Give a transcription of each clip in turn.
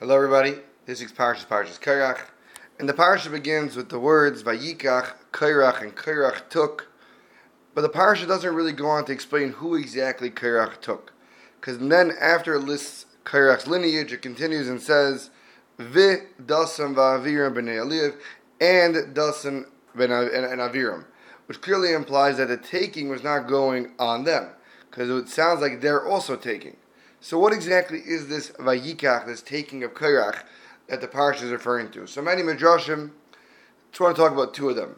Hello, everybody. This week's parsha is Parshas parshas Kairach, and the parsha begins with the words Vayikach, Kairach, and Kairach took. But the parsha doesn't really go on to explain who exactly Kairach took, because then after it lists Kairach's lineage, it continues and says Vi Dasan Va'aviram b'nei Eliav and Dasan ben and Aviram, which clearly implies that the taking was not going on them, because it sounds like they're also taking. So, what exactly is this Vayikach, this taking of Kairach, that the parsha is referring to? So, many Midrashim just want to talk about two of them.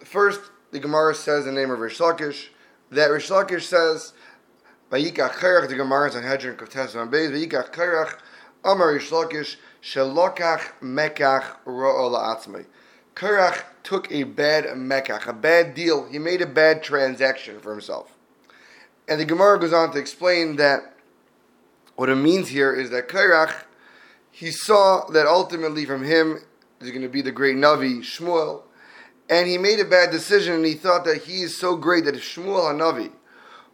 First, the Gemara says the name of Rish Lakish, that Rish Lakish says, Vayikach Kairach, the Gemara is on Hedron Kavtes and Beis, Vayikach Amar Rish Lakish, Shelokach Mekach Ro'o La'atzmei. Kairach took a bad Mekach, a bad deal. He made a bad transaction for himself. And the Gemara goes on to explain that what it means here is that Kairach, he saw that ultimately from him is going to be the great Navi, Shmuel, and he made a bad decision and he thought that he is so great that if Shmuel HaNavi,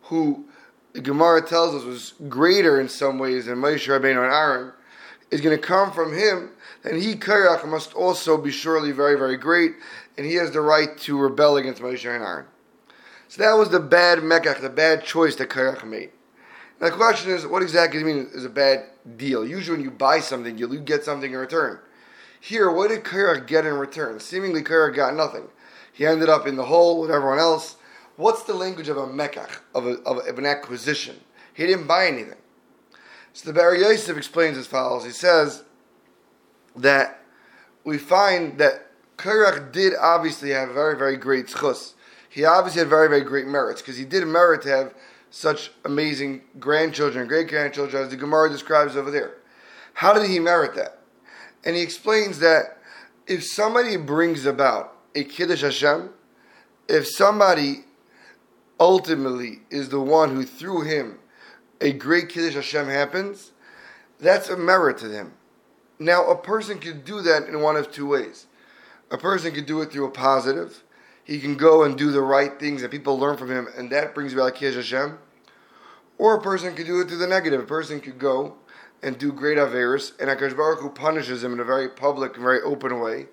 who the Gemara tells us was greater in some ways than Moshe Rabbeinu and Aaron, is going to come from him, then he, Kairach, must also be surely very, very great, and he has the right to rebel against Moshe and Aaron. So that was the bad Mekach, the bad choice that Kairach made. Now the question is, what exactly do mean is a bad deal? Usually when you buy something, you get something in return. Here, what did Kairach get in return? Seemingly Kairach got nothing. He ended up in the hole with everyone else. What's the language of a mekach, of, a, of, an acquisition? He didn't buy anything. So the Bar Yosef explains as follows. He says that we find that Kairach did obviously have very, very great schus. He obviously had very, very great merits because he did merit to have such amazing grandchildren, great grandchildren, as the Gemara describes over there. How did he merit that? And he explains that if somebody brings about a Kiddush Hashem, if somebody ultimately is the one who through him a great Kiddush Hashem happens, that's a merit to him. Now, a person can do that in one of two ways. A person can do it through a positive. He can go and do the right things that people learn from him, and that brings about Kiddush Hashem. Or a person could do it through the negative. A person could go and do great Averis, and Akash Baruch Hu punishes him in a very public and very open way.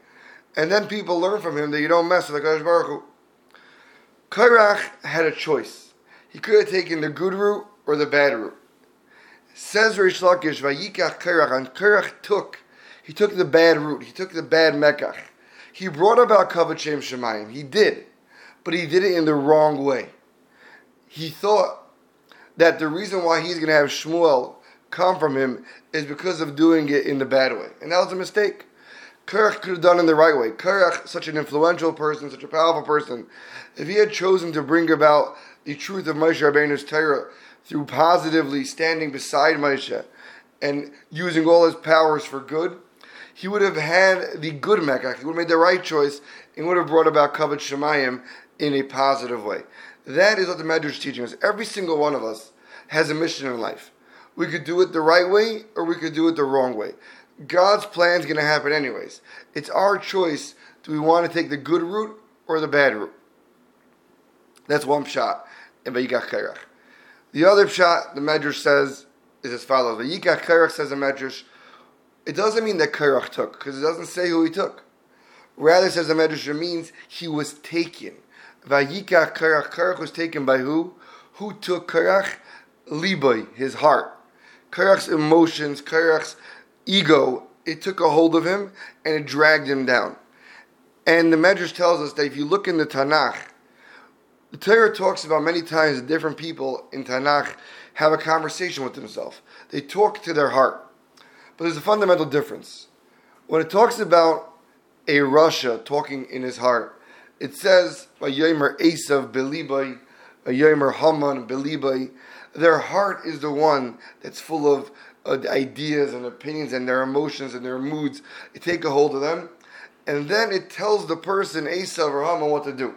And then people learn from him that you don't mess with Akash Baruch Hu. Kairach had a choice. He could have taken the good route or the bad route. Says Rish Lakish, Vayikach Kairach, and Kairach took, he took the bad route. He took the bad Mekach. He brought about Kavod Shem Shemayim. He did, but he did it in the wrong way. He thought that the reason why he's going to have Shmuel come from him is because of doing it in the bad way. And that was a mistake. Kerach could have done it in the right way. Kerach, such an influential person, such a powerful person, if he had chosen to bring about the truth of Moshe Rabbeinu's Torah through positively standing beside Moshe and using all his powers for good, he would have had the good Mekach. He would have made the right choice and would have brought about Kavod Shemayim in a positive way. That is what the Medrash is teaching us. Every single one of us has a mission in life. We could do it the right way or we could do it the wrong way. God's plan is going to happen anyways. It's our choice. Do we want to take the good route or the bad route? That's one shot. The other shot, the Medrash says, is as follows. Vayikach Kairach says in Medrash, it doesn't mean that Kairach took, because it doesn't say who he took. Rather, says the Medrash, it means he was taken. Vayikach Karach. Karach was taken by who? Who took Karach? Liboy, his heart. Karach's emotions, Karach's ego, it took a hold of him and it dragged him down. And the Medrash tells us that if you look in the Tanakh, the Torah talks about many times that different people in Tanakh have a conversation with themselves. They talk to their heart. But there's a fundamental difference. When it talks about a rasha talking in his heart, it says, Vayomer Esav Belibai, Vayomer Haman Belibai. Their heart is the one that's full of uh, ideas and opinions and their emotions and their moods. It take a hold of them. And then it tells the person, Esav or Haman, what to do.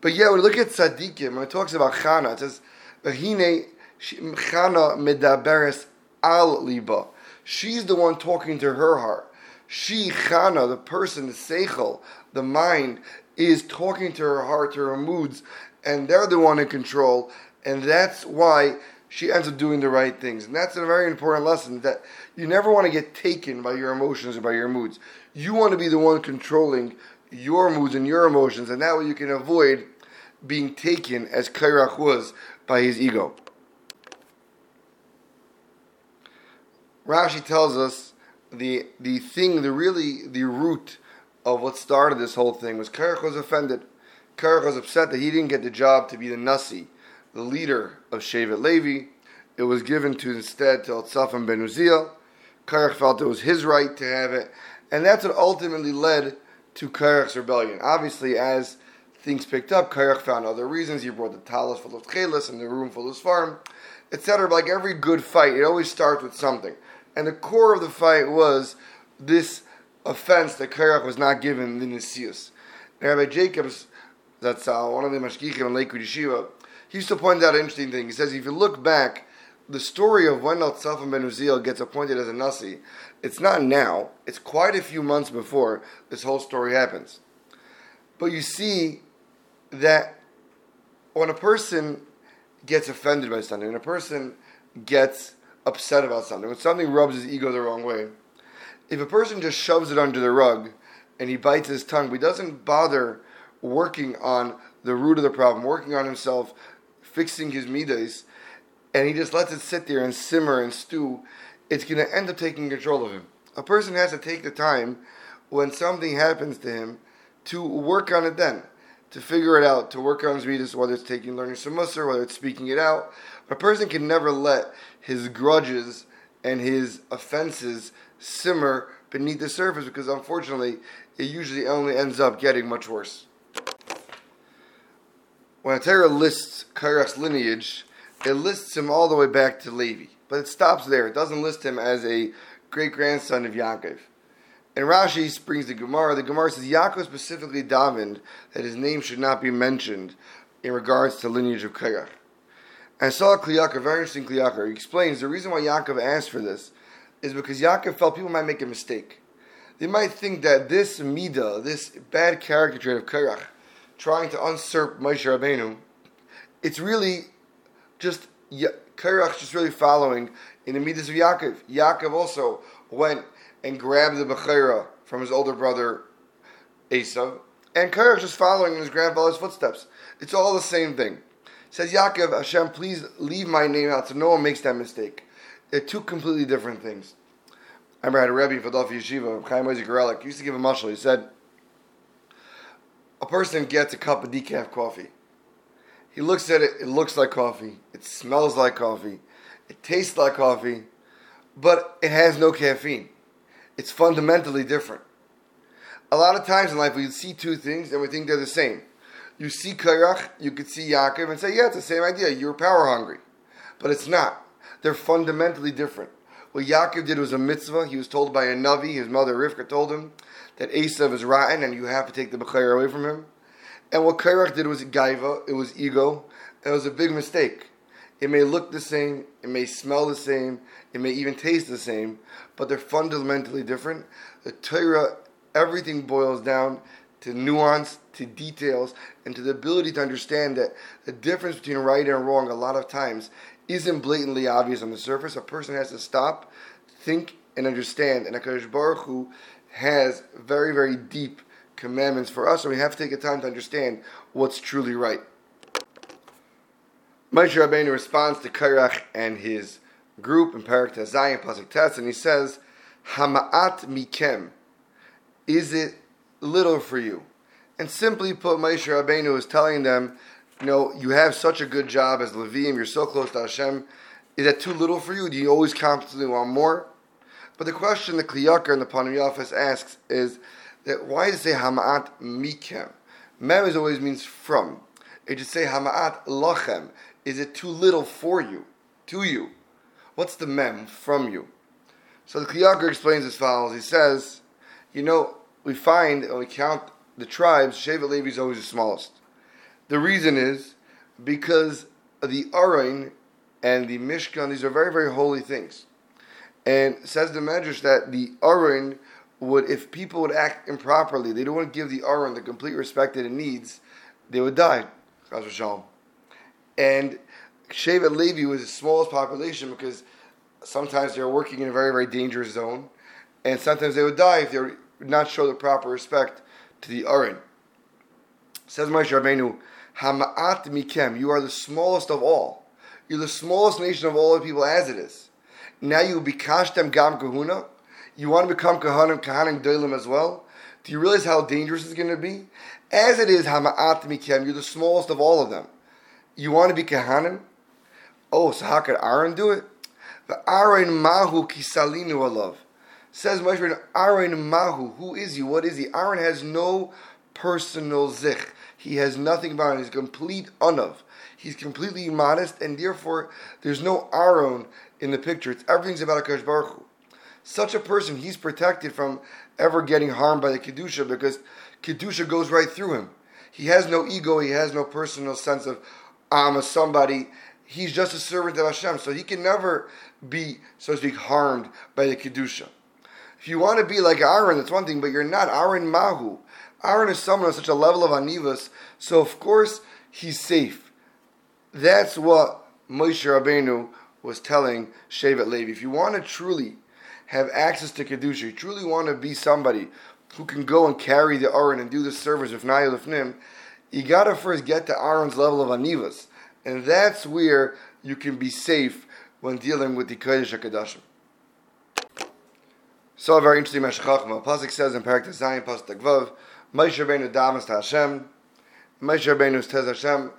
But yeah, we look at tzaddikim, when it talks about Chana, it says, Vahine Chana medaberes al liba. She's the one talking to her heart. She, Chana, the person, the seichel, the mind, is talking to her heart, to her moods, and they're the one in control. And that's why she ends up doing the right things. And that's a very important lesson that you never want to get taken by your emotions or by your moods. You want to be the one controlling your moods and your emotions, and that way you can avoid being taken as Kairach was by his ego. Rashi tells us the the thing, the really the root of what started this whole thing was Kairach was offended. Kairach was upset that he didn't get the job to be the Nasi the leader of Shevet Levi. It was given to instead to Eltzafan ben Uziel. Karach felt it was his right to have it, and that's what ultimately led to Karach's rebellion. Obviously, as things picked up, Karach found other reasons. He brought the talis full of chelis and the room full of farm, etc. Like every good fight, it always starts with something. And the core of the fight was this offense that Karach was not given the Nisius. Rabbi Jacobs, that's uh, one of the Mashgichim in Lakewood Yeshiva, he used to point out an interesting thing. He says if you look back, the story of when Eltzafan ben Uziel gets appointed as a Nasi, it's not now. It's quite a few months before this whole story happens. But you see that when a person gets offended by something, when a person gets upset about something, when something rubs his ego the wrong way, if a person just shoves it under the rug and he bites his tongue, but he doesn't bother working on the root of the problem, working on himself, fixing his midas, and he just lets it sit there and simmer and stew, it's going to end up taking control of him. A person has to take the time when something happens to him to work on it then, to figure it out, to work on his midas, whether it's taking learning some whether it's speaking it out. A person can never let his grudges and his offenses simmer beneath the surface because unfortunately it usually only ends up getting much worse when a Torah lists Kairach's lineage, it lists him all the way back to Levi. But it stops there. It doesn't list him as a great grandson of Yaakov. And Rashi brings the Gemara. The Gemara says Yaakov specifically davened that his name should not be mentioned in regards to lineage of Kairach. I saw a Kli Yakar, very interesting Kli Yakar. He explains the reason why Yaakov asked for this is because Yaakov felt people might make a mistake. They might think that this Midah, this bad character trait of Kairach, trying to usurp Moshe Rabbeinu, it's really just Kairach just really following in the midas of Yaakov. Yaakov also went and grabbed the Bechora from his older brother Esav, and Kairach just following in his grandfather's footsteps. It's all the same thing. Says Yaakov, Hashem, please leave my name out so no one makes that mistake. They're two completely different things. I remember I had a Rebbe in Philadelphia Yeshiva, Chaim He used to give a mashal. He said, a person gets a cup of decaf coffee. He looks at it, it looks like coffee, it smells like coffee, it tastes like coffee, but it has no caffeine. It's fundamentally different. A lot of times in life we see two things and we think they're the same. You see Kairach, you could see Yaakov and say, yeah, it's the same idea. You're power hungry. But it's not. They're fundamentally different. What Yaakov did was a mitzvah. He was told by a Navi, his mother Rivka told him, that Esav is rotten and you have to take the Bechayr away from him. And what Kairach did was gaiva, it was ego, it was a big mistake. It may look the same, it may smell the same, it may even taste the same, but they're fundamentally different. The Torah, everything boils down to nuance, to details, and to the ability to understand that the difference between right and wrong a lot of times isn't blatantly obvious on the surface. A person has to stop, think, and understand. And HaKadosh Baruch Hu has very, very deep commandments for us, and we have to take a time to understand what's truly right. Moshe Rabbeinu responds to Kairach and his group in Parak Tazayim Pasuk Tes, and he says, "Hamaat mikem, is it little for you?" And simply put, Moshe Rabbeinu is telling them, "You know, you have such a good job as Levim. You're so close to Hashem. Is that too little for you? Do you always constantly want more?" But the question the Kli Yakar and the Panim asks is that why does it say Hama'at Mikem? Mem is always means from. It should say Hama'at Lachem. Is it too little for you? To you? What's the Mem from you? So the Kli Yakar explains as follows. He says, you know, we find and we count the tribes, Shevet Levi is always the smallest. The reason is because the Arain and the Mishkan, these are very, very holy things. And says the Medrash that the Aron would, if people would act improperly, they don't want to give the Aron the complete respect that it needs, they would die. And Shevet Levi was the smallest population because sometimes they were working in a very, very dangerous zone, and sometimes they would die if they would not show the proper respect to the Aron. Says Moshe Rabbeinu, Hama'at mikem, you are the smallest of all. You're the smallest nation of all the people as it is. Now you bikashtem gam kahuna. You want to become kahanim, kahanim doilim as well. Do you realize how dangerous it's going to be? As it is, hama'at mikem, you're the smallest of all of them. You want to be kahanim? Oh, so how could Aaron do it? The Aaron mahu kisalinu alav. Says Moshe Aaron mahu. Who is he? What is he? Aaron has no personal zich. He has nothing about him. He's complete unav. He's completely modest, and therefore there's no Aaron in the picture. It's everything's about Akash Baruch Hu. Such a person, he's protected from ever getting harmed by the kedusha because kedusha goes right through him. He has no ego. He has no personal sense of I'm a somebody. He's just a servant of Hashem, so he can never be, so to speak, harmed by the kedusha. If you want to be like Aaron, that's one thing, but you're not Aaron Mahu. Aaron is someone on such a level of anivas, so of course he's safe. That's what Moshe Rabbeinu was telling Shevet Levi. If you want to truly have access to Kedusha, you truly want to be somebody who can go and carry the Aaron and do the service of Naya Lefnim, you got to first get to Aaron's level of Anivas. And that's where you can be safe when dealing with the Kodesh HaKadoshim. So a very interesting Meshech Chochma. Pasuk says in Parak Zayin, Pasuk Vav, Moshe Rabbeinu damas Hashem. Moshe Rabbeinu says Hashem,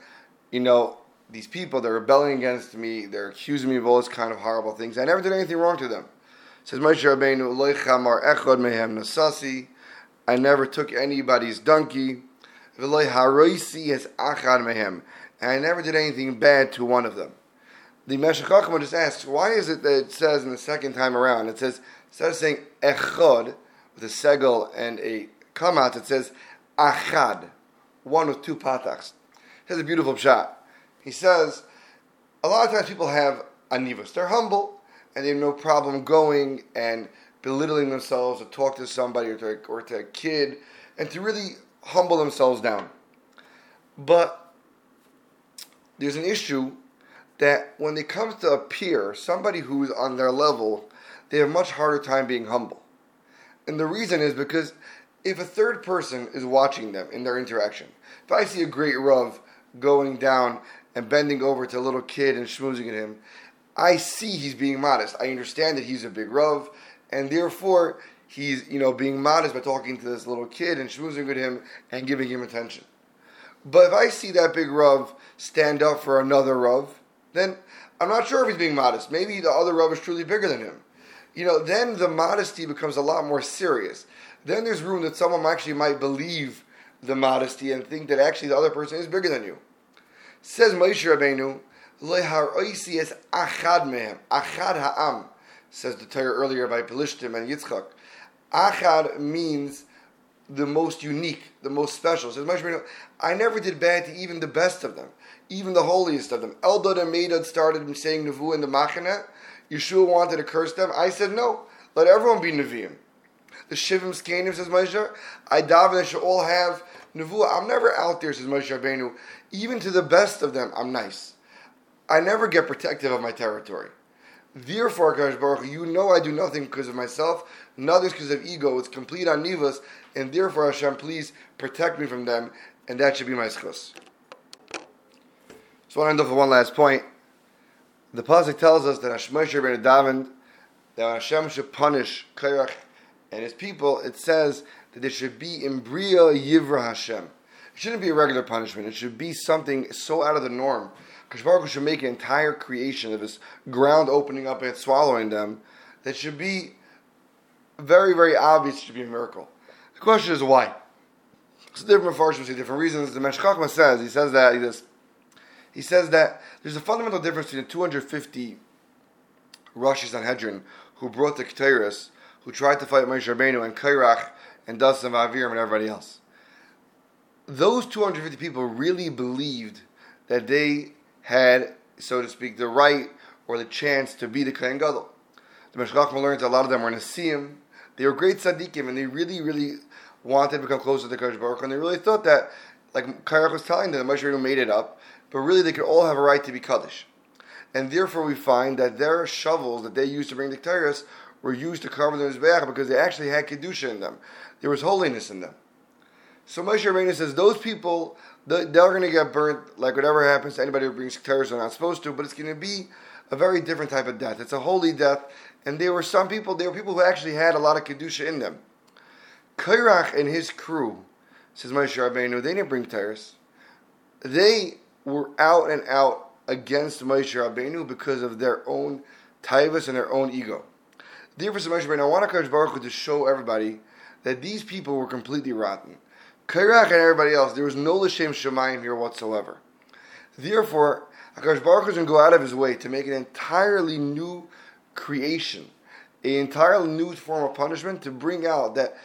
you know, these people, they're rebelling against me, they're accusing me of all this kind of horrible things. I never did anything wrong to them. Says Moshe Rabbeinu, Loi chamar echod mehem nasasi. I never took anybody's donkey. V'loi haroisi es achad mehem. I never did anything bad to one of them. The Meshach just asks, why is it that it says in the second time around, it says, instead of saying echod, with a segel and a kamat, it says achad, one with two patachs. He has a beautiful shot. He says, a lot of times people have anivas. They're humble, and they have no problem going and belittling themselves to talk to somebody or to, or to a kid and to really humble themselves down. But there's an issue that when it comes to a peer, somebody who's on their level, they have a much harder time being humble. And the reason is because if a third person is watching them in their interaction, if I see a great Rav going down and bending over to a little kid and schmoozing at him, I see he's being modest. I understand that he's a big Rav, and therefore he's you know being modest by talking to this little kid and schmoozing at him and giving him attention. But if I see that big Rav stand up for another Rav, then I'm not sure if he's being modest. Maybe the other Rav is truly bigger than him. You know, then the modesty becomes a lot more serious then there's room that someone actually might believe the modesty and think that actually the other person is bigger than you. Says Moshe Rabbeinu, es achad mehem, achad ha'am, says the Torah earlier by Pelishtim and Yitzchak. Achad means the most unique, the most special. Says Moshe Rabbeinu, I never did bad to even the best of them, even the holiest of them. Eldad and Medad started saying Nevu in the Machane. Yeshua wanted to curse them. I said, no, let everyone be Nevi'im the Shivim Skanim, says Moshe. I daven they should all have Nevuah. I'm never out there, says Moshe Rabbeinu. Even to the best of them, I'm nice. I never get protective of my territory. Therefore, Kadosh Baruch you know I do nothing because of myself, nothing because of ego. It's complete on nivas, and therefore Hashem, please protect me from them, and that should be my schus. So I end up with one last point. The pasuk tells us that Hashem Rabbeinu davened that Hashem should punish Kairach and his people, it says that there should be in Bria Yivra Hashem. It shouldn't be a regular punishment. It should be something so out of the norm. Because Baruch should make an entire creation of this ground opening up and swallowing them. That should be very, very obvious. It should be a miracle. The question is why. So different Mepharshim see different reasons. The Meshech Chochma says he says that he says, he says that there's a fundamental difference between the 250 Rosh Sanhedrin who brought the Keteris who tried to fight Moshe Rabbeinu and Kairach and Dasan Aviram and everybody else. Those 250 people really believed that they had, so to speak, the right or the chance to be the Kohen Gadol. The Meshech Chochma learns a lot of them were Nasiim. They were great tzaddikim, and they really, really wanted to become closer to the Kodesh Baruch, and they really thought that, like Kairach was telling them, Moshe Rabbeinu made it up, but really they could all have a right to be Kaddish. and therefore we find that their shovels that they used to bring the Ketairas were used to cover the Mizbeach because they actually had Kedusha in them. There was holiness in them. So Moshe Rabbeinu says those people, they're going to get burnt like whatever happens to anybody who brings Ketairas are not supposed to, but it's going to be a very different type of death. It's a holy death, and there were some people, there were people who actually had a lot of Kedusha in them. Kairach and his crew, says Moshe Rabbeinu, they didn't bring Ketairas. They were out and out against Moshe Rabbeinu because of their own taivas and their own ego. Therefore, Moshe Rabbeinu, I want to Baruch Hu to show everybody that these people were completely rotten. Kairach and everybody else, there was no Lashem Shemayim here whatsoever. Therefore, Akash Baruch going to go out of his way to make an entirely new creation, an entirely new form of punishment to bring out that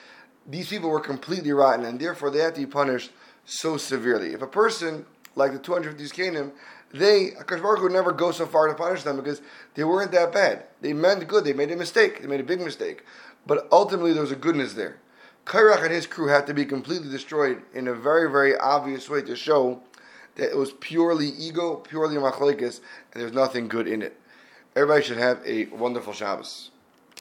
these people were completely rotten and therefore they had to be punished so severely. If a person, like the 250 Canaan, they, Akash Baruch would never go so far to punish them because they weren't that bad. They meant good, they made a mistake, they made a big mistake. But ultimately there was a goodness there. Kairach and his crew had to be completely destroyed in a very, very obvious way to show that it was purely ego, purely machlekes, and there's nothing good in it. Everybody should have a wonderful Shabbos.